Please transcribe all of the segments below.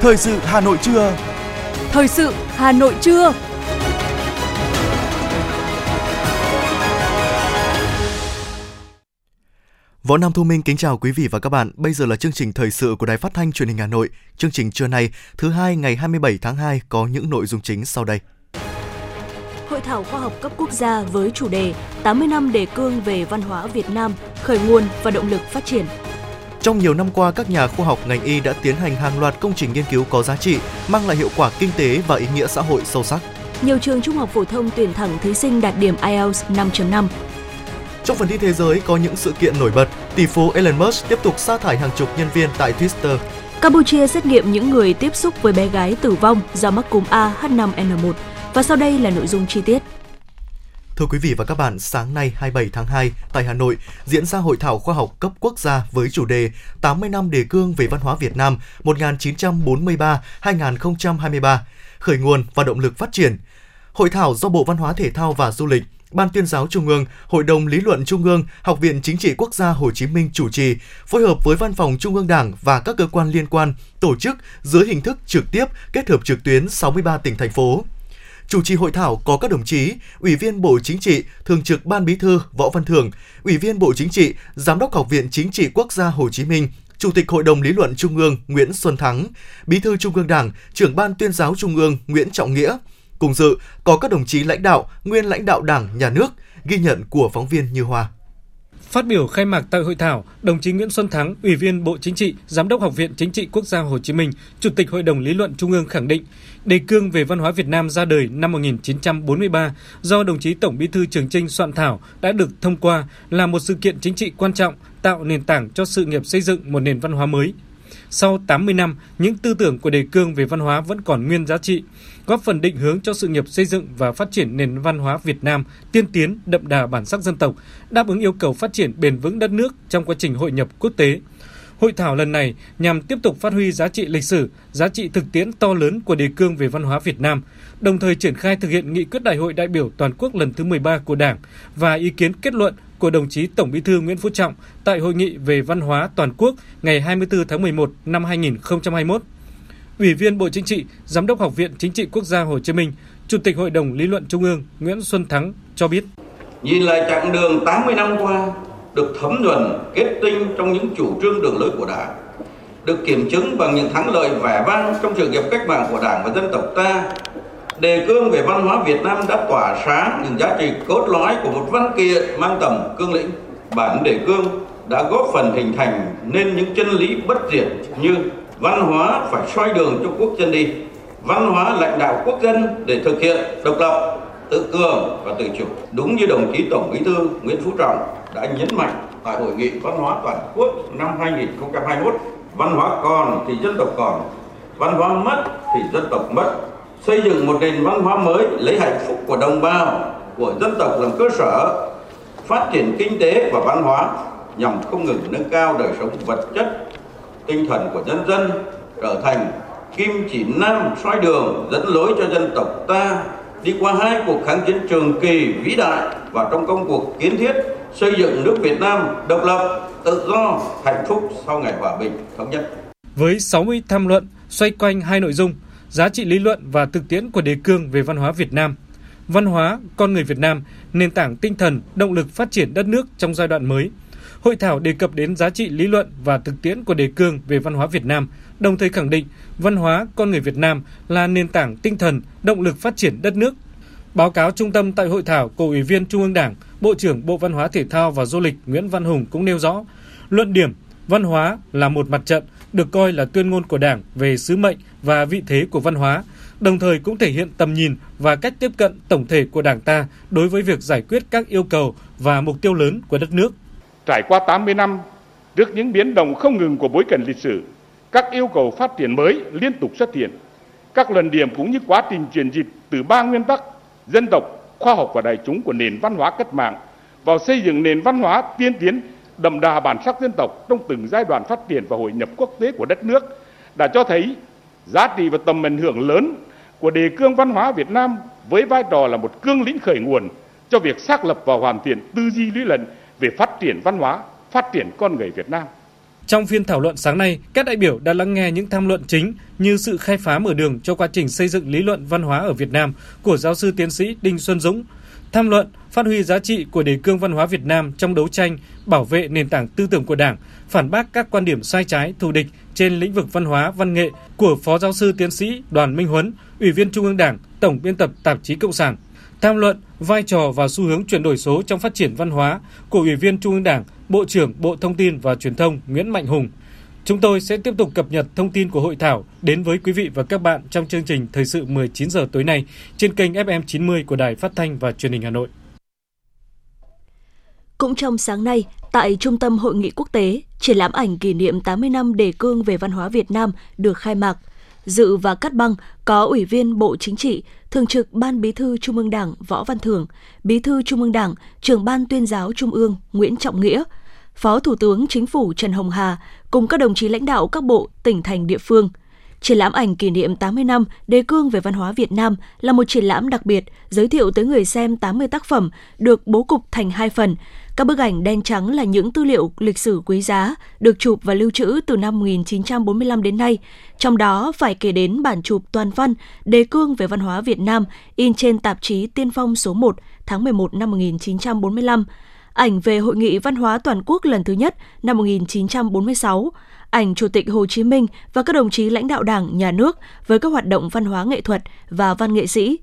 Thời sự Hà Nội trưa. Thời sự Hà Nội trưa. Võ Nam Thu Minh kính chào quý vị và các bạn. Bây giờ là chương trình thời sự của Đài Phát thanh Truyền hình Hà Nội. Chương trình trưa nay, thứ hai ngày 27 tháng 2 có những nội dung chính sau đây. Hội thảo khoa học cấp quốc gia với chủ đề 80 năm đề cương về văn hóa Việt Nam, khởi nguồn và động lực phát triển. Trong nhiều năm qua, các nhà khoa học ngành y đã tiến hành hàng loạt công trình nghiên cứu có giá trị, mang lại hiệu quả kinh tế và ý nghĩa xã hội sâu sắc. Nhiều trường trung học phổ thông tuyển thẳng thí sinh đạt điểm IELTS 5.5. Trong phần tin thế giới có những sự kiện nổi bật, tỷ phú Elon Musk tiếp tục sa thải hàng chục nhân viên tại Twitter. Campuchia xét nghiệm những người tiếp xúc với bé gái tử vong do mắc cúm A H5N1. Và sau đây là nội dung chi tiết. Thưa quý vị và các bạn, sáng nay 27 tháng 2 tại Hà Nội diễn ra hội thảo khoa học cấp quốc gia với chủ đề 80 năm đề cương về văn hóa Việt Nam 1943-2023, khởi nguồn và động lực phát triển. Hội thảo do Bộ Văn hóa Thể thao và Du lịch, Ban tuyên giáo Trung ương, Hội đồng lý luận Trung ương, Học viện Chính trị Quốc gia Hồ Chí Minh chủ trì, phối hợp với Văn phòng Trung ương Đảng và các cơ quan liên quan tổ chức dưới hình thức trực tiếp kết hợp trực tuyến 63 tỉnh thành phố. Chủ trì hội thảo có các đồng chí Ủy viên Bộ Chính trị, Thường trực Ban Bí thư Võ Văn Thưởng, Ủy viên Bộ Chính trị, Giám đốc Học viện Chính trị Quốc gia Hồ Chí Minh, Chủ tịch Hội đồng Lý luận Trung ương Nguyễn Xuân Thắng, Bí thư Trung ương Đảng, Trưởng ban Tuyên giáo Trung ương Nguyễn Trọng Nghĩa. Cùng dự có các đồng chí lãnh đạo, nguyên lãnh đạo Đảng, Nhà nước, ghi nhận của phóng viên Như Hoa. Phát biểu khai mạc tại hội thảo, đồng chí Nguyễn Xuân Thắng, Ủy viên Bộ Chính trị, Giám đốc Học viện Chính trị Quốc gia Hồ Chí Minh, Chủ tịch Hội đồng Lý luận Trung ương khẳng định, đề cương về văn hóa Việt Nam ra đời năm 1943 do đồng chí Tổng Bí thư Trường Trinh soạn thảo đã được thông qua là một sự kiện chính trị quan trọng, tạo nền tảng cho sự nghiệp xây dựng một nền văn hóa mới. Sau 80 năm, những tư tưởng của đề cương về văn hóa vẫn còn nguyên giá trị, góp phần định hướng cho sự nghiệp xây dựng và phát triển nền văn hóa Việt Nam tiên tiến, đậm đà bản sắc dân tộc, đáp ứng yêu cầu phát triển bền vững đất nước trong quá trình hội nhập quốc tế. Hội thảo lần này nhằm tiếp tục phát huy giá trị lịch sử, giá trị thực tiễn to lớn của đề cương về văn hóa Việt Nam, đồng thời triển khai thực hiện nghị quyết đại hội đại biểu toàn quốc lần thứ 13 của Đảng và ý kiến kết luận của đồng chí Tổng Bí thư Nguyễn Phú Trọng tại hội nghị về văn hóa toàn quốc ngày 24 tháng 11 năm 2021. Ủy viên Bộ Chính trị, Giám đốc Học viện Chính trị Quốc gia Hồ Chí Minh, Chủ tịch Hội đồng Lý luận Trung ương Nguyễn Xuân Thắng cho biết. Nhìn lại chặng đường 80 năm qua, được thấm nhuần, kết tinh trong những chủ trương đường lối của Đảng, được kiểm chứng bằng những thắng lợi vẻ vang trong sự nghiệp cách mạng của Đảng và dân tộc ta. Đề cương về văn hóa Việt Nam đã tỏa sáng những giá trị cốt lõi của một văn kiện mang tầm cương lĩnh. Bản đề cương đã góp phần hình thành nên những chân lý bất diệt như văn hóa phải soi đường cho quốc dân đi, văn hóa lãnh đạo quốc dân để thực hiện độc lập, tự cường và tự chủ. Đúng như đồng chí Tổng Bí thư Nguyễn Phú Trọng đã nhấn mạnh tại hội nghị văn hóa toàn quốc năm 2021, văn hóa còn thì dân tộc còn, văn hóa mất thì dân tộc mất. Xây dựng một nền văn hóa mới lấy hạnh phúc của đồng bào, của dân tộc làm cơ sở, phát triển kinh tế và văn hóa nhằm không ngừng nâng cao đời sống vật chất, tinh thần của nhân dân trở thành kim chỉ nam soi đường dẫn lối cho dân tộc ta đi qua hai cuộc kháng chiến trường kỳ vĩ đại và trong công cuộc kiến thiết xây dựng nước Việt Nam độc lập, tự do, hạnh phúc sau ngày hòa bình thống nhất. Với 60 tham luận xoay quanh hai nội dung, giá trị lý luận và thực tiễn của đề cương về văn hóa Việt Nam, văn hóa con người Việt Nam, nền tảng tinh thần, động lực phát triển đất nước trong giai đoạn mới. Hội thảo đề cập đến giá trị lý luận và thực tiễn của đề cương về văn hóa Việt Nam, đồng thời khẳng định văn hóa con người Việt Nam là nền tảng tinh thần, động lực phát triển đất nước. Báo cáo trung tâm tại hội thảo của Ủy viên Trung ương Đảng, Bộ trưởng Bộ Văn hóa Thể thao và Du lịch Nguyễn Văn Hùng cũng nêu rõ, luận điểm văn hóa là một mặt trận được coi là tuyên ngôn của Đảng về sứ mệnh và vị thế của văn hóa, đồng thời cũng thể hiện tầm nhìn và cách tiếp cận tổng thể của Đảng ta đối với việc giải quyết các yêu cầu và mục tiêu lớn của đất nước. Trải qua 80 năm, trước những biến động không ngừng của bối cảnh lịch sử, các yêu cầu phát triển mới liên tục xuất hiện. Các lần điểm cũng như quá trình chuyển dịch từ ba nguyên tắc dân tộc, khoa học và đại chúng của nền văn hóa cách mạng vào xây dựng nền văn hóa tiên tiến đậm đà bản sắc dân tộc trong từng giai đoạn phát triển và hội nhập quốc tế của đất nước đã cho thấy giá trị và tầm ảnh hưởng lớn của đề cương văn hóa Việt Nam với vai trò là một cương lĩnh khởi nguồn cho việc xác lập và hoàn thiện tư duy lý luận về phát triển văn hóa, phát triển con người Việt Nam. Trong phiên thảo luận sáng nay, các đại biểu đã lắng nghe những tham luận chính như sự khai phá mở đường cho quá trình xây dựng lý luận văn hóa ở Việt Nam của giáo sư tiến sĩ Đinh Xuân Dũng, tham luận phát huy giá trị của đề cương văn hóa Việt Nam trong đấu tranh bảo vệ nền tảng tư tưởng của Đảng, phản bác các quan điểm sai trái thù địch trên lĩnh vực văn hóa văn nghệ của Phó giáo sư tiến sĩ Đoàn Minh Huấn, Ủy viên Trung ương Đảng, Tổng biên tập tạp chí Cộng sản. Tham luận vai trò và xu hướng chuyển đổi số trong phát triển văn hóa của Ủy viên Trung ương Đảng, Bộ trưởng Bộ Thông tin và Truyền thông Nguyễn Mạnh Hùng. Chúng tôi sẽ tiếp tục cập nhật thông tin của hội thảo đến với quý vị và các bạn trong chương trình Thời sự 19 giờ tối nay trên kênh FM 90 của Đài Phát thanh và Truyền hình Hà Nội. Cũng trong sáng nay, tại Trung tâm Hội nghị Quốc tế, triển lãm ảnh kỷ niệm 80 năm đề cương về văn hóa Việt Nam được khai mạc. Dự và cắt băng có Ủy viên Bộ Chính trị, Thường trực Ban Bí thư Trung ương Đảng Võ Văn Thưởng, Bí thư Trung ương Đảng, Trưởng Ban Tuyên giáo Trung ương Nguyễn Trọng Nghĩa, Phó Thủ tướng Chính phủ Trần Hồng Hà cùng các đồng chí lãnh đạo các bộ, tỉnh thành địa phương. Triển lãm ảnh kỷ niệm 80 năm đề cương về văn hóa Việt Nam là một triển lãm đặc biệt giới thiệu tới người xem 80 tác phẩm được bố cục thành hai phần. Các bức ảnh đen trắng là những tư liệu lịch sử quý giá được chụp và lưu trữ từ năm 1945 đến nay. Trong đó phải kể đến bản chụp toàn văn đề cương về văn hóa Việt Nam in trên tạp chí Tiên Phong số 1 tháng 11 năm 1945 ảnh về Hội nghị Văn hóa Toàn quốc lần thứ nhất năm 1946, ảnh Chủ tịch Hồ Chí Minh và các đồng chí lãnh đạo Đảng, Nhà nước với các hoạt động văn hóa nghệ thuật và văn nghệ sĩ.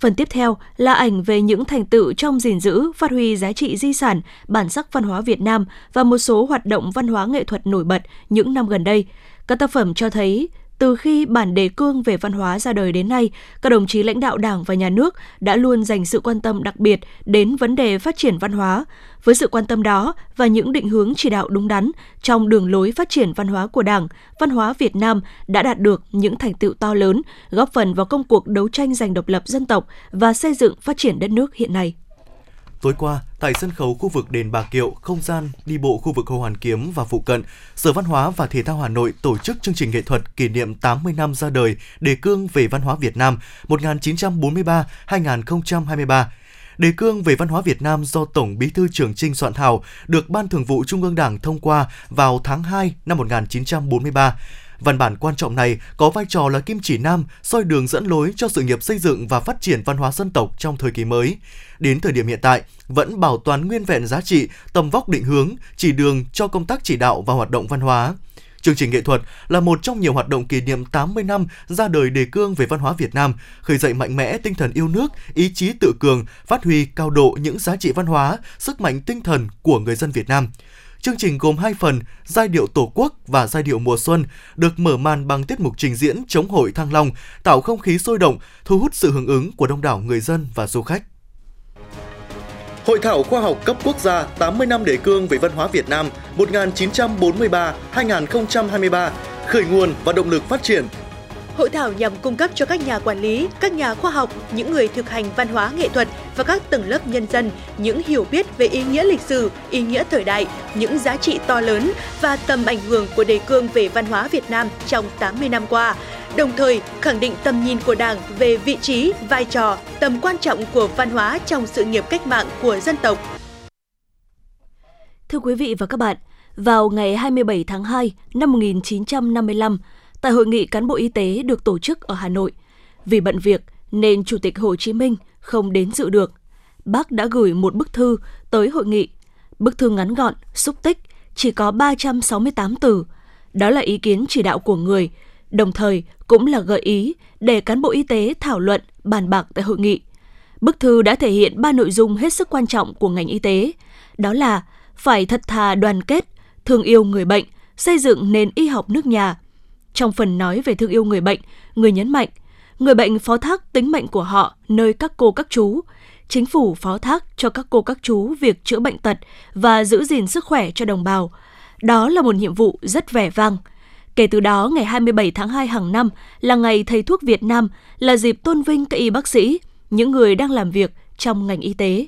Phần tiếp theo là ảnh về những thành tựu trong gìn giữ, phát huy giá trị di sản, bản sắc văn hóa Việt Nam và một số hoạt động văn hóa nghệ thuật nổi bật những năm gần đây. Các tác phẩm cho thấy từ khi bản đề cương về văn hóa ra đời đến nay, các đồng chí lãnh đạo Đảng và Nhà nước đã luôn dành sự quan tâm đặc biệt đến vấn đề phát triển văn hóa. Với sự quan tâm đó và những định hướng chỉ đạo đúng đắn trong đường lối phát triển văn hóa của Đảng, văn hóa Việt Nam đã đạt được những thành tựu to lớn, góp phần vào công cuộc đấu tranh giành độc lập dân tộc và xây dựng phát triển đất nước hiện nay. Tối qua, tại sân khấu khu vực đền Bà Kiệu, không gian đi bộ khu vực Hồ Hoàn Kiếm và phụ cận, Sở Văn hóa và Thể thao Hà Nội tổ chức chương trình nghệ thuật kỷ niệm 80 năm ra đời đề cương về văn hóa Việt Nam 1943-2023. Đề cương về văn hóa Việt Nam do Tổng Bí thư Trường Trinh soạn thảo được Ban Thường vụ Trung ương Đảng thông qua vào tháng 2 năm 1943 Văn bản quan trọng này có vai trò là kim chỉ nam, soi đường dẫn lối cho sự nghiệp xây dựng và phát triển văn hóa dân tộc trong thời kỳ mới. Đến thời điểm hiện tại, vẫn bảo toàn nguyên vẹn giá trị, tầm vóc định hướng, chỉ đường cho công tác chỉ đạo và hoạt động văn hóa. Chương trình nghệ thuật là một trong nhiều hoạt động kỷ niệm 80 năm ra đời đề cương về văn hóa Việt Nam, khởi dậy mạnh mẽ tinh thần yêu nước, ý chí tự cường, phát huy cao độ những giá trị văn hóa, sức mạnh tinh thần của người dân Việt Nam. Chương trình gồm hai phần, giai điệu Tổ quốc và giai điệu mùa xuân, được mở màn bằng tiết mục trình diễn chống hội Thăng Long, tạo không khí sôi động, thu hút sự hưởng ứng của đông đảo người dân và du khách. Hội thảo khoa học cấp quốc gia 80 năm đề cương về văn hóa Việt Nam 1943-2023, khởi nguồn và động lực phát triển Hội thảo nhằm cung cấp cho các nhà quản lý, các nhà khoa học, những người thực hành văn hóa nghệ thuật và các tầng lớp nhân dân những hiểu biết về ý nghĩa lịch sử, ý nghĩa thời đại, những giá trị to lớn và tầm ảnh hưởng của đề cương về văn hóa Việt Nam trong 80 năm qua, đồng thời khẳng định tầm nhìn của Đảng về vị trí, vai trò, tầm quan trọng của văn hóa trong sự nghiệp cách mạng của dân tộc. Thưa quý vị và các bạn, vào ngày 27 tháng 2 năm 1955, tại hội nghị cán bộ y tế được tổ chức ở Hà Nội. Vì bận việc nên Chủ tịch Hồ Chí Minh không đến dự được. Bác đã gửi một bức thư tới hội nghị. Bức thư ngắn gọn, xúc tích, chỉ có 368 từ. Đó là ý kiến chỉ đạo của người, đồng thời cũng là gợi ý để cán bộ y tế thảo luận, bàn bạc tại hội nghị. Bức thư đã thể hiện ba nội dung hết sức quan trọng của ngành y tế. Đó là phải thật thà đoàn kết, thương yêu người bệnh, xây dựng nền y học nước nhà, trong phần nói về thương yêu người bệnh, người nhấn mạnh, người bệnh phó thác tính mệnh của họ nơi các cô các chú. Chính phủ phó thác cho các cô các chú việc chữa bệnh tật và giữ gìn sức khỏe cho đồng bào. Đó là một nhiệm vụ rất vẻ vang. Kể từ đó, ngày 27 tháng 2 hàng năm là ngày Thầy thuốc Việt Nam, là dịp tôn vinh các y bác sĩ, những người đang làm việc trong ngành y tế.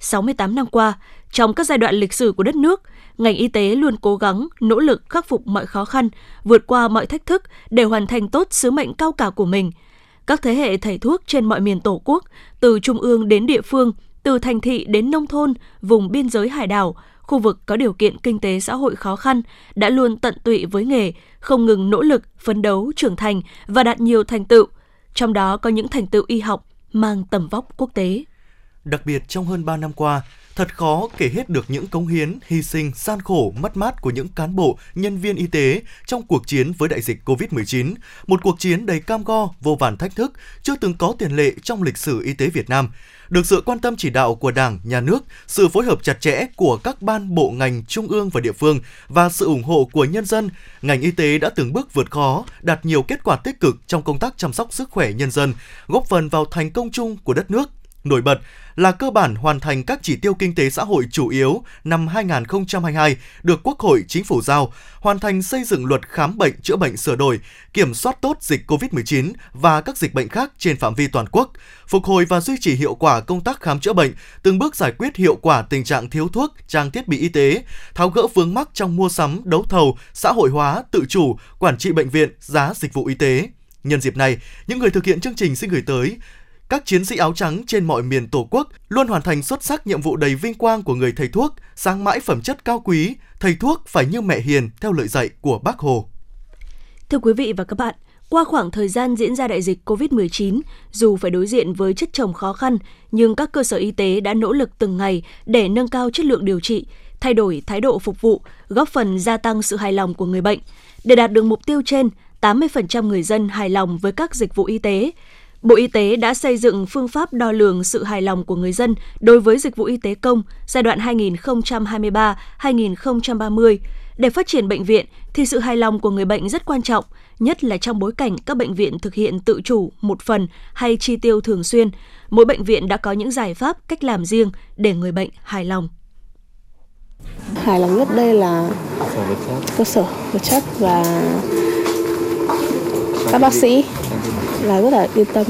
68 năm qua, trong các giai đoạn lịch sử của đất nước, ngành y tế luôn cố gắng, nỗ lực khắc phục mọi khó khăn, vượt qua mọi thách thức để hoàn thành tốt sứ mệnh cao cả của mình. Các thế hệ thầy thuốc trên mọi miền Tổ quốc, từ trung ương đến địa phương, từ thành thị đến nông thôn, vùng biên giới hải đảo, khu vực có điều kiện kinh tế xã hội khó khăn đã luôn tận tụy với nghề, không ngừng nỗ lực, phấn đấu, trưởng thành và đạt nhiều thành tựu, trong đó có những thành tựu y học mang tầm vóc quốc tế. Đặc biệt trong hơn 3 năm qua, Thật khó kể hết được những cống hiến, hy sinh, gian khổ, mất mát của những cán bộ, nhân viên y tế trong cuộc chiến với đại dịch COVID-19, một cuộc chiến đầy cam go, vô vàn thách thức, chưa từng có tiền lệ trong lịch sử y tế Việt Nam. Được sự quan tâm chỉ đạo của Đảng, Nhà nước, sự phối hợp chặt chẽ của các ban bộ ngành trung ương và địa phương và sự ủng hộ của nhân dân, ngành y tế đã từng bước vượt khó, đạt nhiều kết quả tích cực trong công tác chăm sóc sức khỏe nhân dân, góp phần vào thành công chung của đất nước nổi bật là cơ bản hoàn thành các chỉ tiêu kinh tế xã hội chủ yếu năm 2022 được Quốc hội Chính phủ giao, hoàn thành xây dựng luật khám bệnh chữa bệnh sửa đổi, kiểm soát tốt dịch COVID-19 và các dịch bệnh khác trên phạm vi toàn quốc, phục hồi và duy trì hiệu quả công tác khám chữa bệnh, từng bước giải quyết hiệu quả tình trạng thiếu thuốc, trang thiết bị y tế, tháo gỡ vướng mắc trong mua sắm, đấu thầu, xã hội hóa, tự chủ, quản trị bệnh viện, giá dịch vụ y tế. Nhân dịp này, những người thực hiện chương trình xin gửi tới các chiến sĩ áo trắng trên mọi miền Tổ quốc luôn hoàn thành xuất sắc nhiệm vụ đầy vinh quang của người thầy thuốc, sáng mãi phẩm chất cao quý, thầy thuốc phải như mẹ hiền theo lời dạy của Bác Hồ. Thưa quý vị và các bạn, qua khoảng thời gian diễn ra đại dịch COVID-19, dù phải đối diện với chất chồng khó khăn, nhưng các cơ sở y tế đã nỗ lực từng ngày để nâng cao chất lượng điều trị, thay đổi thái độ phục vụ, góp phần gia tăng sự hài lòng của người bệnh. Để đạt được mục tiêu trên, 80% người dân hài lòng với các dịch vụ y tế, Bộ Y tế đã xây dựng phương pháp đo lường sự hài lòng của người dân đối với dịch vụ y tế công giai đoạn 2023-2030. Để phát triển bệnh viện thì sự hài lòng của người bệnh rất quan trọng, nhất là trong bối cảnh các bệnh viện thực hiện tự chủ một phần hay chi tiêu thường xuyên. Mỗi bệnh viện đã có những giải pháp, cách làm riêng để người bệnh hài lòng. Hài lòng nhất đây là cơ sở vật chất và các bác sĩ là rất là yên tâm.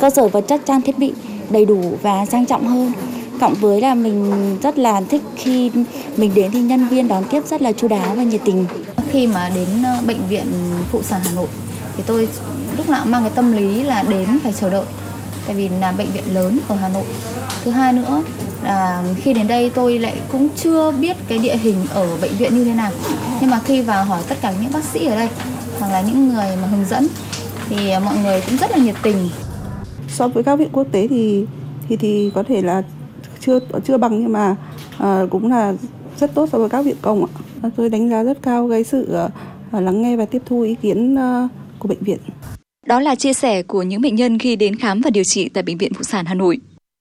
Cơ sở vật chất trang thiết bị đầy đủ và sang trọng hơn. Cộng với là mình rất là thích khi mình đến thì nhân viên đón tiếp rất là chu đáo và nhiệt tình. Khi mà đến ờ, bệnh viện phụ sản Hà Nội thì tôi lúc nào mang cái tâm lý là đến phải chờ đợi tại vì là bệnh viện lớn ở Hà Nội. Thứ hai nữa là khi đến đây tôi lại cũng chưa biết cái địa hình ở bệnh viện như thế nào. Nhưng mà khi vào hỏi tất cả những bác sĩ ở đây hoặc là những người mà hướng dẫn thì mọi người cũng rất là nhiệt tình. So với các viện quốc tế thì thì thì có thể là chưa chưa bằng nhưng mà à, cũng là rất tốt so với các viện công ạ. Tôi đánh giá rất cao cái sự uh, lắng nghe và tiếp thu ý kiến uh, của bệnh viện. Đó là chia sẻ của những bệnh nhân khi đến khám và điều trị tại Bệnh viện Phụ sản Hà Nội.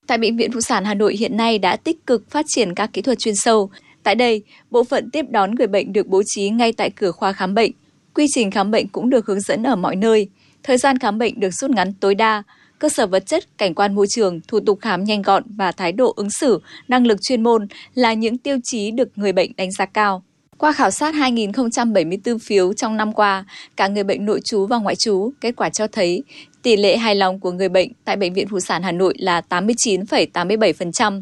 Tại Bệnh viện Phụ sản Hà Nội hiện nay đã tích cực phát triển các kỹ thuật chuyên sâu. Tại đây, bộ phận tiếp đón người bệnh được bố trí ngay tại cửa khoa khám bệnh. Quy trình khám bệnh cũng được hướng dẫn ở mọi nơi. Thời gian khám bệnh được rút ngắn tối đa, cơ sở vật chất, cảnh quan môi trường, thủ tục khám nhanh gọn và thái độ ứng xử, năng lực chuyên môn là những tiêu chí được người bệnh đánh giá cao. Qua khảo sát 2.074 phiếu trong năm qua, cả người bệnh nội trú và ngoại trú, kết quả cho thấy tỷ lệ hài lòng của người bệnh tại Bệnh viện Phụ sản Hà Nội là 89,87%.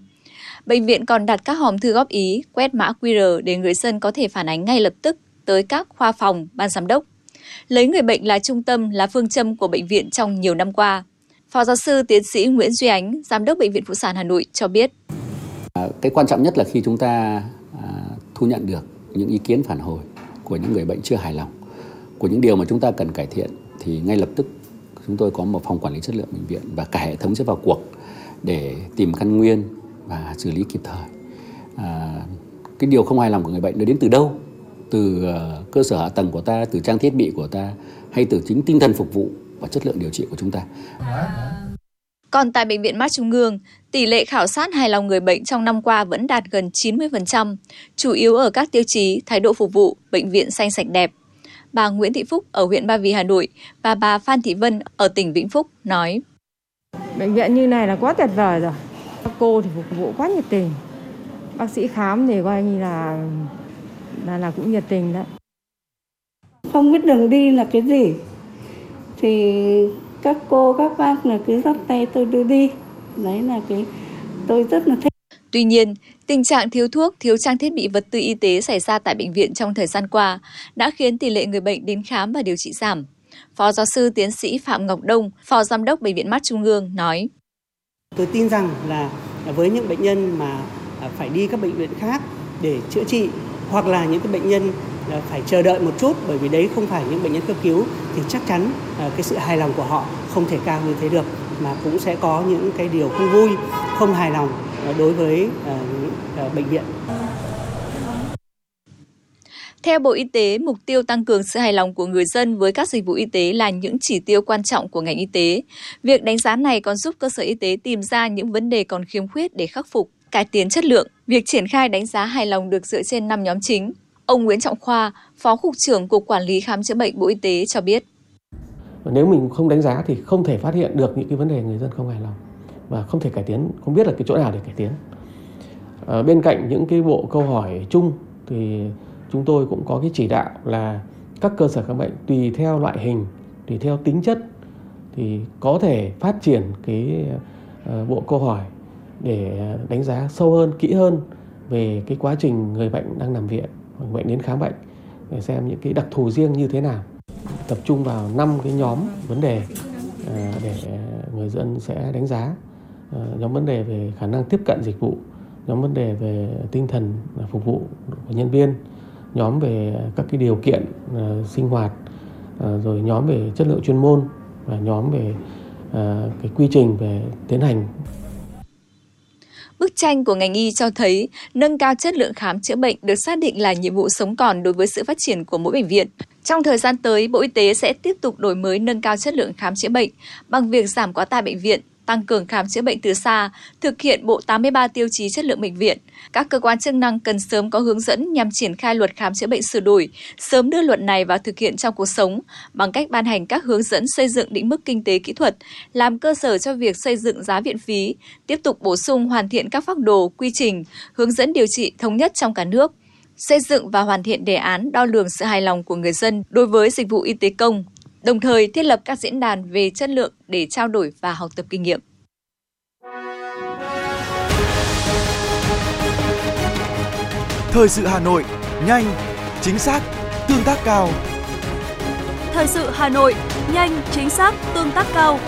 Bệnh viện còn đặt các hòm thư góp ý, quét mã QR để người dân có thể phản ánh ngay lập tức tới các khoa phòng, ban giám đốc lấy người bệnh là trung tâm là phương châm của bệnh viện trong nhiều năm qua. Phó giáo sư tiến sĩ Nguyễn Duy Ánh, Giám đốc Bệnh viện Phụ sản Hà Nội cho biết. À, cái quan trọng nhất là khi chúng ta à, thu nhận được những ý kiến phản hồi của những người bệnh chưa hài lòng, của những điều mà chúng ta cần cải thiện thì ngay lập tức chúng tôi có một phòng quản lý chất lượng bệnh viện và cả hệ thống sẽ vào cuộc để tìm căn nguyên và xử lý kịp thời. À, cái điều không hài lòng của người bệnh nó đến từ đâu từ ờ, cơ sở hạ tầng của ta, từ trang thiết bị của ta hay từ chính tinh thần phục vụ và chất lượng điều trị của chúng ta. Còn tại Bệnh viện Mắt Trung ương, tỷ lệ khảo sát hài lòng người bệnh trong năm qua vẫn đạt gần 90%, chủ yếu ở các tiêu chí thái độ phục vụ, bệnh viện xanh sạch đẹp. Bà Nguyễn Thị Phúc ở huyện Ba Vì, Hà Nội và bà Phan Thị Vân ở tỉnh Vĩnh Phúc nói. Bệnh viện như này là quá tuyệt vời rồi. Các cô thì phục vụ quá nhiệt tình. Bác sĩ khám thì coi như là là là cũng nhiệt tình đấy không biết đường đi là cái gì thì các cô các bác là cứ dắt tay tôi đưa đi đấy là cái tôi rất là thích Tuy nhiên, tình trạng thiếu thuốc, thiếu trang thiết bị vật tư y tế xảy ra tại bệnh viện trong thời gian qua đã khiến tỷ lệ người bệnh đến khám và điều trị giảm. Phó giáo sư tiến sĩ Phạm Ngọc Đông, Phó Giám đốc Bệnh viện Mắt Trung ương nói. Tôi tin rằng là với những bệnh nhân mà phải đi các bệnh viện khác để chữa trị hoặc là những cái bệnh nhân à, phải chờ đợi một chút bởi vì đấy không phải những bệnh nhân cấp cứu thì chắc chắn à, cái sự hài lòng của họ không thể cao như thế được mà cũng sẽ có những cái điều không vui, không hài lòng à, đối với bệnh viện. Theo Bộ Y tế, mục tiêu tăng cường sự hài lòng của người dân với các dịch vụ y tế là những chỉ tiêu quan trọng của ngành y tế. Việc đánh giá này còn giúp cơ sở y tế tìm ra những vấn đề còn khiếm khuyết để khắc phục, cải tiến chất lượng. Việc triển khai đánh giá hài lòng được dựa trên 5 nhóm chính. Ông Nguyễn Trọng Khoa, Phó Cục trưởng Cục Quản lý Khám chữa bệnh Bộ Y tế cho biết. Nếu mình không đánh giá thì không thể phát hiện được những cái vấn đề người dân không hài lòng và không thể cải tiến, không biết là cái chỗ nào để cải tiến. À, bên cạnh những cái bộ câu hỏi chung thì chúng tôi cũng có cái chỉ đạo là các cơ sở khám bệnh tùy theo loại hình, tùy theo tính chất thì có thể phát triển cái ờ, bộ câu hỏi để đánh giá sâu hơn, kỹ hơn về cái quá trình người bệnh đang nằm viện, người bệnh đến khám bệnh để xem những cái đặc thù riêng như thế nào. Tập trung vào năm cái nhóm vấn đề à, để người dân sẽ đánh giá. À, nhóm vấn đề về khả năng tiếp cận dịch vụ, nhóm vấn đề về tinh thần phục vụ của nhân viên, nhóm về các cái điều kiện à, sinh hoạt rồi nhóm về chất lượng chuyên môn và nhóm về cái quy trình về tiến hành Bức tranh của ngành y cho thấy nâng cao chất lượng khám chữa bệnh được xác định là nhiệm vụ sống còn đối với sự phát triển của mỗi bệnh viện. Trong thời gian tới, Bộ Y tế sẽ tiếp tục đổi mới nâng cao chất lượng khám chữa bệnh bằng việc giảm quá tải bệnh viện, tăng cường khám chữa bệnh từ xa, thực hiện bộ 83 tiêu chí chất lượng bệnh viện. Các cơ quan chức năng cần sớm có hướng dẫn nhằm triển khai luật khám chữa bệnh sửa đổi, sớm đưa luật này vào thực hiện trong cuộc sống bằng cách ban hành các hướng dẫn xây dựng định mức kinh tế kỹ thuật, làm cơ sở cho việc xây dựng giá viện phí, tiếp tục bổ sung hoàn thiện các phác đồ, quy trình, hướng dẫn điều trị thống nhất trong cả nước xây dựng và hoàn thiện đề án đo lường sự hài lòng của người dân đối với dịch vụ y tế công, đồng thời thiết lập các diễn đàn về chất lượng để trao đổi và học tập kinh nghiệm. Thời sự Hà Nội, nhanh, chính xác, tương tác cao. Thời sự Hà Nội, nhanh, chính xác, tương tác cao.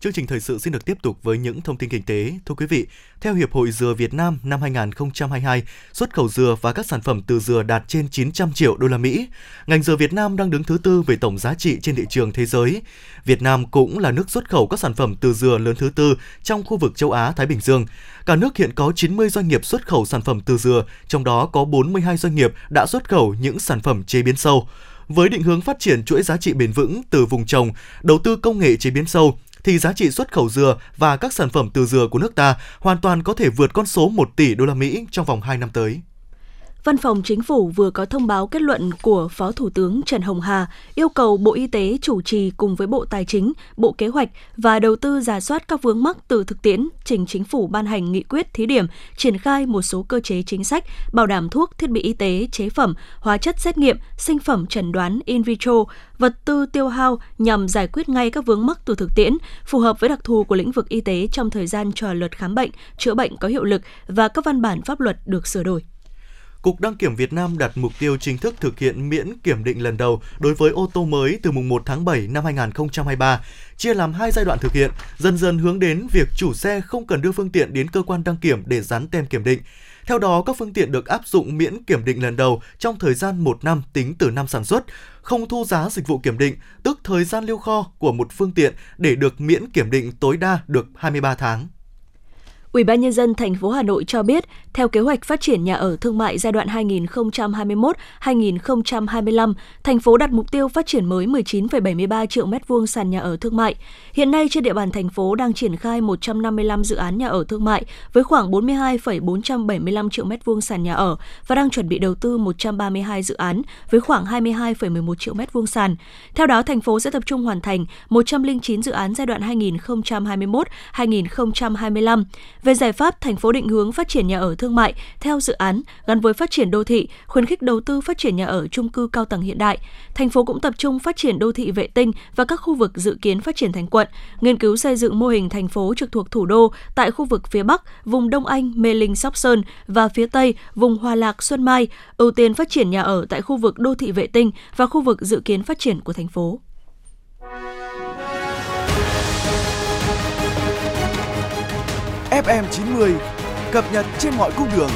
Chương trình thời sự xin được tiếp tục với những thông tin kinh tế. Thưa quý vị, theo Hiệp hội Dừa Việt Nam năm 2022, xuất khẩu dừa và các sản phẩm từ dừa đạt trên 900 triệu đô la Mỹ. Ngành dừa Việt Nam đang đứng thứ tư về tổng giá trị trên thị trường thế giới. Việt Nam cũng là nước xuất khẩu các sản phẩm từ dừa lớn thứ tư trong khu vực châu Á Thái Bình Dương. Cả nước hiện có 90 doanh nghiệp xuất khẩu sản phẩm từ dừa, trong đó có 42 doanh nghiệp đã xuất khẩu những sản phẩm chế biến sâu với định hướng phát triển chuỗi giá trị bền vững từ vùng trồng, đầu tư công nghệ chế biến sâu, thì giá trị xuất khẩu dừa và các sản phẩm từ dừa của nước ta hoàn toàn có thể vượt con số 1 tỷ đô la Mỹ trong vòng 2 năm tới. Văn phòng Chính phủ vừa có thông báo kết luận của Phó Thủ tướng Trần Hồng Hà yêu cầu Bộ Y tế chủ trì cùng với Bộ Tài chính, Bộ Kế hoạch và Đầu tư giả soát các vướng mắc từ thực tiễn, trình Chính phủ ban hành nghị quyết thí điểm, triển khai một số cơ chế chính sách, bảo đảm thuốc, thiết bị y tế, chế phẩm, hóa chất xét nghiệm, sinh phẩm chẩn đoán in vitro, vật tư tiêu hao nhằm giải quyết ngay các vướng mắc từ thực tiễn, phù hợp với đặc thù của lĩnh vực y tế trong thời gian chờ luật khám bệnh, chữa bệnh có hiệu lực và các văn bản pháp luật được sửa đổi. Cục Đăng kiểm Việt Nam đặt mục tiêu chính thức thực hiện miễn kiểm định lần đầu đối với ô tô mới từ mùng 1 tháng 7 năm 2023, chia làm hai giai đoạn thực hiện, dần dần hướng đến việc chủ xe không cần đưa phương tiện đến cơ quan đăng kiểm để dán tem kiểm định. Theo đó, các phương tiện được áp dụng miễn kiểm định lần đầu trong thời gian 1 năm tính từ năm sản xuất, không thu giá dịch vụ kiểm định, tức thời gian lưu kho của một phương tiện để được miễn kiểm định tối đa được 23 tháng. Ủy ban nhân dân thành phố Hà Nội cho biết, theo kế hoạch phát triển nhà ở thương mại giai đoạn 2021-2025, thành phố đặt mục tiêu phát triển mới 19,73 triệu mét vuông sàn nhà ở thương mại. Hiện nay trên địa bàn thành phố đang triển khai 155 dự án nhà ở thương mại với khoảng 42,475 triệu mét vuông sàn nhà ở và đang chuẩn bị đầu tư 132 dự án với khoảng 22,11 triệu mét vuông sàn. Theo đó, thành phố sẽ tập trung hoàn thành 109 dự án giai đoạn 2021-2025 về giải pháp thành phố định hướng phát triển nhà ở thương mại theo dự án gắn với phát triển đô thị, khuyến khích đầu tư phát triển nhà ở chung cư cao tầng hiện đại. Thành phố cũng tập trung phát triển đô thị vệ tinh và các khu vực dự kiến phát triển thành quận, nghiên cứu xây dựng mô hình thành phố trực thuộc thủ đô tại khu vực phía Bắc, vùng Đông Anh, Mê Linh, Sóc Sơn và phía Tây, vùng Hòa Lạc, Xuân Mai, ưu tiên phát triển nhà ở tại khu vực đô thị vệ tinh và khu vực dự kiến phát triển của thành phố. FM 90 cập nhật trên mọi cung đường.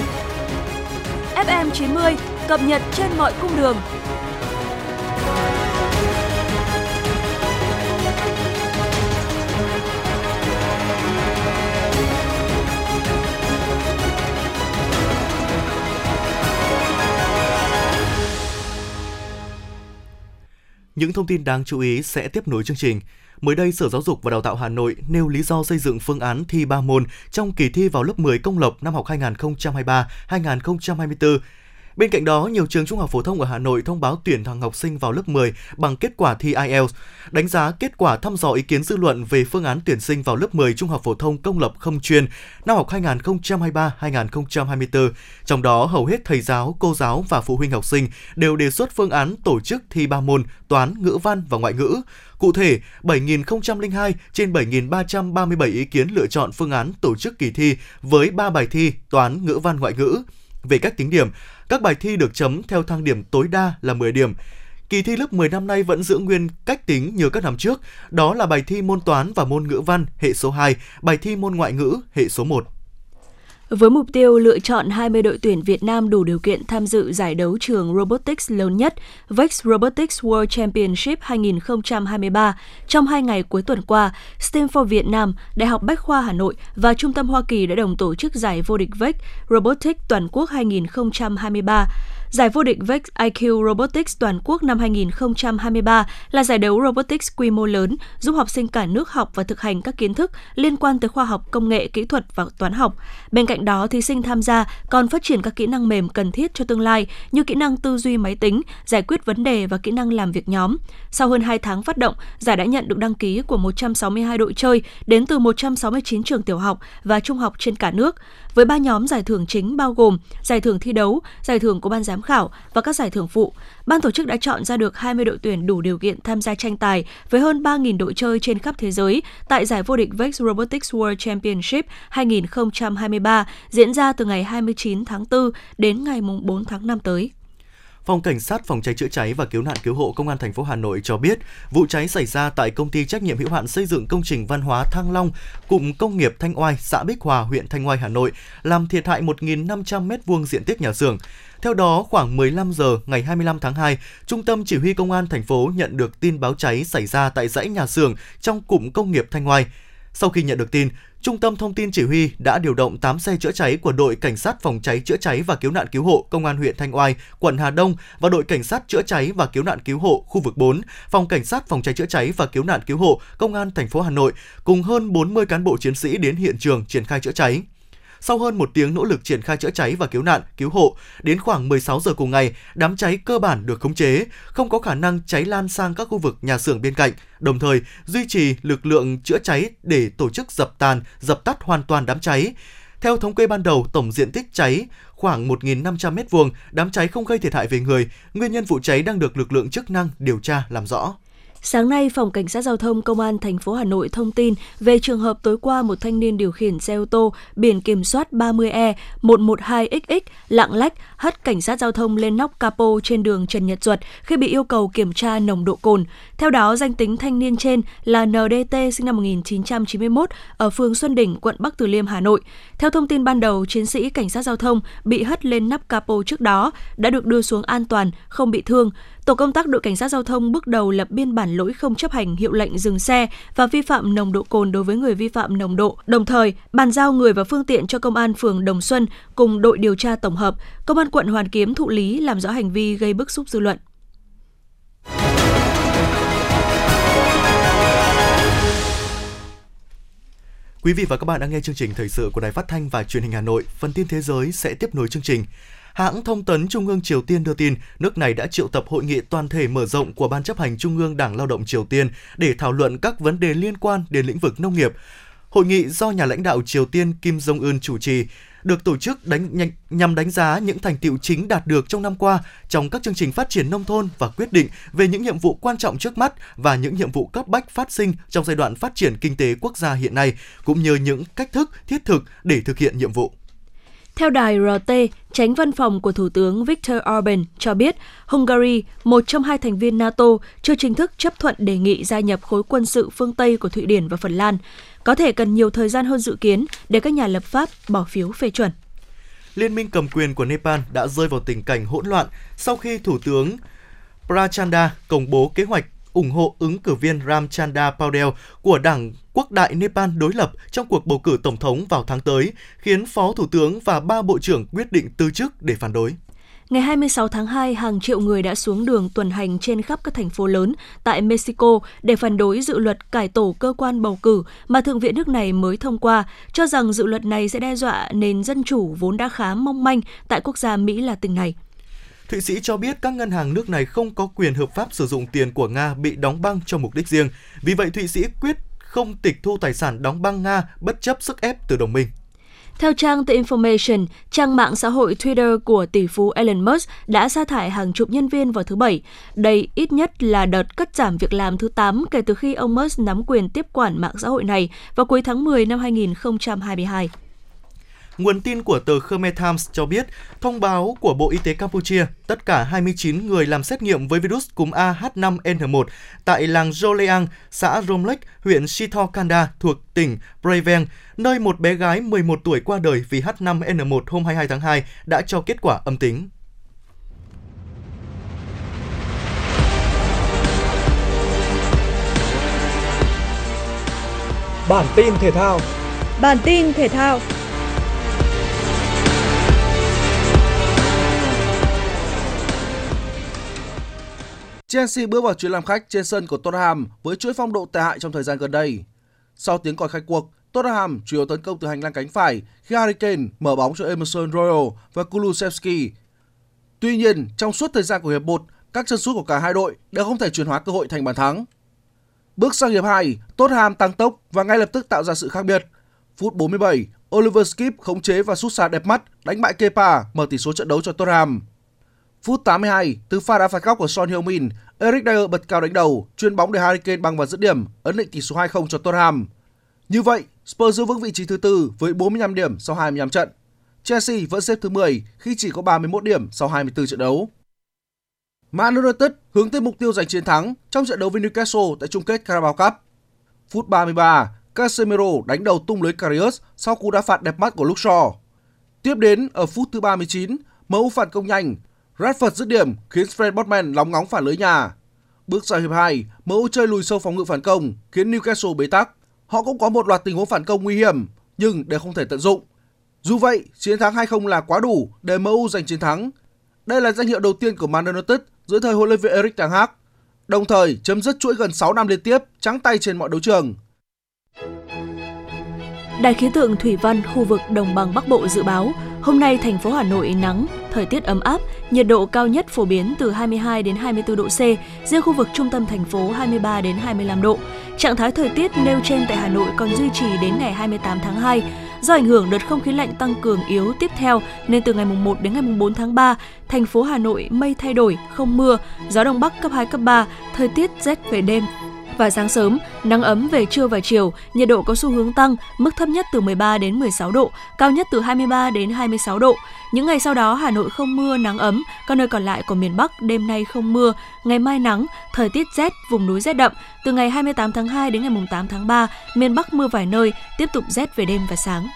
FM 90 cập nhật trên mọi cung đường. Những thông tin đáng chú ý sẽ tiếp nối chương trình. Mới đây, Sở Giáo dục và Đào tạo Hà Nội nêu lý do xây dựng phương án thi 3 môn trong kỳ thi vào lớp 10 công lập năm học 2023-2024 Bên cạnh đó, nhiều trường trung học phổ thông ở Hà Nội thông báo tuyển thẳng học sinh vào lớp 10 bằng kết quả thi IELTS, đánh giá kết quả thăm dò ý kiến dư luận về phương án tuyển sinh vào lớp 10 trung học phổ thông công lập không chuyên năm học 2023-2024. Trong đó, hầu hết thầy giáo, cô giáo và phụ huynh học sinh đều đề xuất phương án tổ chức thi 3 môn toán, ngữ văn và ngoại ngữ. Cụ thể, 7.002 trên 7.337 ý kiến lựa chọn phương án tổ chức kỳ thi với 3 bài thi toán, ngữ văn, ngoại ngữ. Về cách tính điểm, các bài thi được chấm theo thang điểm tối đa là 10 điểm. Kỳ thi lớp 10 năm nay vẫn giữ nguyên cách tính như các năm trước, đó là bài thi môn toán và môn ngữ văn hệ số 2, bài thi môn ngoại ngữ hệ số 1. Với mục tiêu lựa chọn 20 đội tuyển Việt Nam đủ điều kiện tham dự giải đấu trường robotics lớn nhất VEX Robotics World Championship 2023 trong hai ngày cuối tuần qua, STEM for Việt Nam, Đại học Bách khoa Hà Nội và Trung tâm Hoa Kỳ đã đồng tổ chức giải vô địch VEX Robotics toàn quốc 2023. Giải vô địch VEX IQ Robotics toàn quốc năm 2023 là giải đấu robotics quy mô lớn, giúp học sinh cả nước học và thực hành các kiến thức liên quan tới khoa học, công nghệ, kỹ thuật và toán học. Bên cạnh đó, thí sinh tham gia còn phát triển các kỹ năng mềm cần thiết cho tương lai như kỹ năng tư duy máy tính, giải quyết vấn đề và kỹ năng làm việc nhóm. Sau hơn 2 tháng phát động, giải đã nhận được đăng ký của 162 đội chơi đến từ 169 trường tiểu học và trung học trên cả nước với ba nhóm giải thưởng chính bao gồm giải thưởng thi đấu, giải thưởng của ban giám khảo và các giải thưởng phụ. Ban tổ chức đã chọn ra được 20 đội tuyển đủ điều kiện tham gia tranh tài với hơn 3.000 đội chơi trên khắp thế giới tại giải vô địch VEX Robotics World Championship 2023 diễn ra từ ngày 29 tháng 4 đến ngày 4 tháng 5 tới. Phòng Cảnh sát Phòng cháy chữa cháy và Cứu nạn Cứu hộ Công an thành phố Hà Nội cho biết, vụ cháy xảy ra tại công ty trách nhiệm hữu hạn xây dựng công trình văn hóa Thăng Long, cụm công nghiệp Thanh Oai, xã Bích Hòa, huyện Thanh Oai, Hà Nội, làm thiệt hại 1.500 m2 diện tích nhà xưởng. Theo đó, khoảng 15 giờ ngày 25 tháng 2, Trung tâm Chỉ huy Công an thành phố nhận được tin báo cháy xảy ra tại dãy nhà xưởng trong cụm công nghiệp Thanh Oai. Sau khi nhận được tin, Trung tâm Thông tin Chỉ huy đã điều động 8 xe chữa cháy của đội Cảnh sát Phòng cháy chữa cháy và Cứu nạn Cứu hộ Công an huyện Thanh Oai, quận Hà Đông và đội Cảnh sát chữa cháy và Cứu nạn Cứu hộ khu vực 4, Phòng Cảnh sát Phòng cháy chữa cháy và Cứu nạn Cứu hộ Công an thành phố Hà Nội cùng hơn 40 cán bộ chiến sĩ đến hiện trường triển khai chữa cháy. Sau hơn một tiếng nỗ lực triển khai chữa cháy và cứu nạn, cứu hộ, đến khoảng 16 giờ cùng ngày, đám cháy cơ bản được khống chế, không có khả năng cháy lan sang các khu vực nhà xưởng bên cạnh, đồng thời duy trì lực lượng chữa cháy để tổ chức dập tàn, dập tắt hoàn toàn đám cháy. Theo thống kê ban đầu, tổng diện tích cháy khoảng 1.500 m2, đám cháy không gây thiệt hại về người. Nguyên nhân vụ cháy đang được lực lượng chức năng điều tra làm rõ. Sáng nay, Phòng Cảnh sát Giao thông Công an thành phố Hà Nội thông tin về trường hợp tối qua một thanh niên điều khiển xe ô tô biển kiểm soát 30E112XX lạng lách hất cảnh sát giao thông lên nóc capo trên đường Trần Nhật Duật khi bị yêu cầu kiểm tra nồng độ cồn. Theo đó, danh tính thanh niên trên là NDT sinh năm 1991 ở phường Xuân Đỉnh, quận Bắc Từ Liêm, Hà Nội. Theo thông tin ban đầu, chiến sĩ cảnh sát giao thông bị hất lên nắp capo trước đó đã được đưa xuống an toàn, không bị thương. Tổ công tác đội cảnh sát giao thông bước đầu lập biên bản lỗi không chấp hành hiệu lệnh dừng xe và vi phạm nồng độ cồn đối với người vi phạm nồng độ, đồng thời bàn giao người và phương tiện cho công an phường Đồng Xuân cùng đội điều tra tổng hợp, công an quận Hoàn Kiếm thụ lý làm rõ hành vi gây bức xúc dư luận. Quý vị và các bạn đang nghe chương trình thời sự của Đài Phát thanh và Truyền hình Hà Nội. Phần tin thế giới sẽ tiếp nối chương trình. Hãng thông tấn Trung ương Triều Tiên đưa tin, nước này đã triệu tập hội nghị toàn thể mở rộng của Ban chấp hành Trung ương Đảng Lao động Triều Tiên để thảo luận các vấn đề liên quan đến lĩnh vực nông nghiệp. Hội nghị do nhà lãnh đạo Triều Tiên Kim Jong-un chủ trì được tổ chức đánh nhằm đánh giá những thành tiệu chính đạt được trong năm qua trong các chương trình phát triển nông thôn và quyết định về những nhiệm vụ quan trọng trước mắt và những nhiệm vụ cấp bách phát sinh trong giai đoạn phát triển kinh tế quốc gia hiện nay, cũng như những cách thức thiết thực để thực hiện nhiệm vụ. Theo đài RT, tránh văn phòng của Thủ tướng Viktor Orbán cho biết Hungary, một trong hai thành viên NATO, chưa chính thức chấp thuận đề nghị gia nhập khối quân sự phương Tây của Thụy Điển và Phần Lan, có thể cần nhiều thời gian hơn dự kiến để các nhà lập pháp bỏ phiếu phê chuẩn. Liên minh cầm quyền của Nepal đã rơi vào tình cảnh hỗn loạn sau khi Thủ tướng Prachanda công bố kế hoạch ủng hộ ứng cử viên Ramchanda Paudel của Đảng Quốc đại Nepal đối lập trong cuộc bầu cử tổng thống vào tháng tới, khiến Phó Thủ tướng và ba bộ trưởng quyết định từ chức để phản đối. Ngày 26 tháng 2, hàng triệu người đã xuống đường tuần hành trên khắp các thành phố lớn tại Mexico để phản đối dự luật cải tổ cơ quan bầu cử mà Thượng viện nước này mới thông qua, cho rằng dự luật này sẽ đe dọa nền dân chủ vốn đã khá mong manh tại quốc gia Mỹ Latin này. Thụy Sĩ cho biết các ngân hàng nước này không có quyền hợp pháp sử dụng tiền của Nga bị đóng băng cho mục đích riêng. Vì vậy, Thụy Sĩ quyết không tịch thu tài sản đóng băng Nga bất chấp sức ép từ đồng minh. Theo trang The Information, trang mạng xã hội Twitter của tỷ phú Elon Musk đã sa thải hàng chục nhân viên vào thứ Bảy. Đây ít nhất là đợt cắt giảm việc làm thứ 8 kể từ khi ông Musk nắm quyền tiếp quản mạng xã hội này vào cuối tháng 10 năm 2022. Nguồn tin của tờ Khmer Times cho biết, thông báo của Bộ Y tế Campuchia, tất cả 29 người làm xét nghiệm với virus cúm AH5N1 tại làng Joleang, xã Romlek, huyện Sithokanda thuộc tỉnh Preven, nơi một bé gái 11 tuổi qua đời vì H5N1 hôm 22 tháng 2 đã cho kết quả âm tính. Bản tin thể thao Bản tin thể thao Chelsea bước vào chuyến làm khách trên sân của Tottenham với chuỗi phong độ tệ hại trong thời gian gần đây. Sau tiếng còi khai cuộc, Tottenham chủ yếu tấn công từ hành lang cánh phải khi Harry Kane mở bóng cho Emerson Royal và Kulusevski. Tuy nhiên, trong suốt thời gian của hiệp 1, các chân sút của cả hai đội đều không thể chuyển hóa cơ hội thành bàn thắng. Bước sang hiệp 2, Tottenham tăng tốc và ngay lập tức tạo ra sự khác biệt. Phút 47, Oliver Skip khống chế và sút xa đẹp mắt đánh bại Kepa mở tỷ số trận đấu cho Tottenham. Phút 82, từ pha đá phạt góc của Son Heung-min, Eric Dyer bật cao đánh đầu, chuyên bóng để Harry Kane băng vào dứt điểm, ấn định tỷ số 2-0 cho Tottenham. Như vậy, Spurs giữ vững vị trí thứ tư với 45 điểm sau 25 trận. Chelsea vẫn xếp thứ 10 khi chỉ có 31 điểm sau 24 trận đấu. Man United hướng tới mục tiêu giành chiến thắng trong trận đấu với Newcastle tại chung kết Carabao Cup. Phút 33, Casemiro đánh đầu tung lưới Karius sau cú đá phạt đẹp mắt của Luke Shaw. Tiếp đến ở phút thứ 39, MU phản công nhanh, Radford dứt điểm khiến Fred Botman lóng ngóng phản lưới nhà. Bước sang hiệp 2, MU chơi lùi sâu phòng ngự phản công khiến Newcastle bế tắc. Họ cũng có một loạt tình huống phản công nguy hiểm nhưng đều không thể tận dụng. Dù vậy, chiến thắng 2-0 là quá đủ để MU giành chiến thắng. Đây là danh hiệu đầu tiên của Man United dưới thời huấn luyện viên Erik ten Hag, đồng thời chấm dứt chuỗi gần 6 năm liên tiếp trắng tay trên mọi đấu trường. Đài khí tượng thủy văn khu vực đồng bằng Bắc Bộ dự báo, hôm nay thành phố Hà Nội nắng, thời tiết ấm áp, nhiệt độ cao nhất phổ biến từ 22 đến 24 độ C, riêng khu vực trung tâm thành phố 23 đến 25 độ. Trạng thái thời tiết nêu trên tại Hà Nội còn duy trì đến ngày 28 tháng 2. Do ảnh hưởng đợt không khí lạnh tăng cường yếu tiếp theo nên từ ngày 1 đến ngày 4 tháng 3, thành phố Hà Nội mây thay đổi, không mưa, gió đông bắc cấp 2 cấp 3, thời tiết rét về đêm, và sáng sớm, nắng ấm về trưa và chiều, nhiệt độ có xu hướng tăng, mức thấp nhất từ 13 đến 16 độ, cao nhất từ 23 đến 26 độ. Những ngày sau đó Hà Nội không mưa, nắng ấm, các nơi còn lại của miền Bắc đêm nay không mưa, ngày mai nắng, thời tiết rét, vùng núi rét đậm. Từ ngày 28 tháng 2 đến ngày 8 tháng 3, miền Bắc mưa vài nơi, tiếp tục rét về đêm và sáng.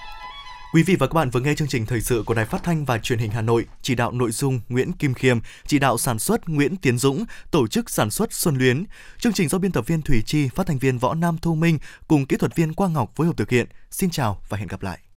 Quý vị và các bạn vừa nghe chương trình thời sự của Đài Phát thanh và Truyền hình Hà Nội, chỉ đạo nội dung Nguyễn Kim Khiêm, chỉ đạo sản xuất Nguyễn Tiến Dũng, tổ chức sản xuất Xuân Luyến. Chương trình do biên tập viên Thủy Chi, phát thanh viên Võ Nam Thu Minh cùng kỹ thuật viên Quang Ngọc phối hợp thực hiện. Xin chào và hẹn gặp lại.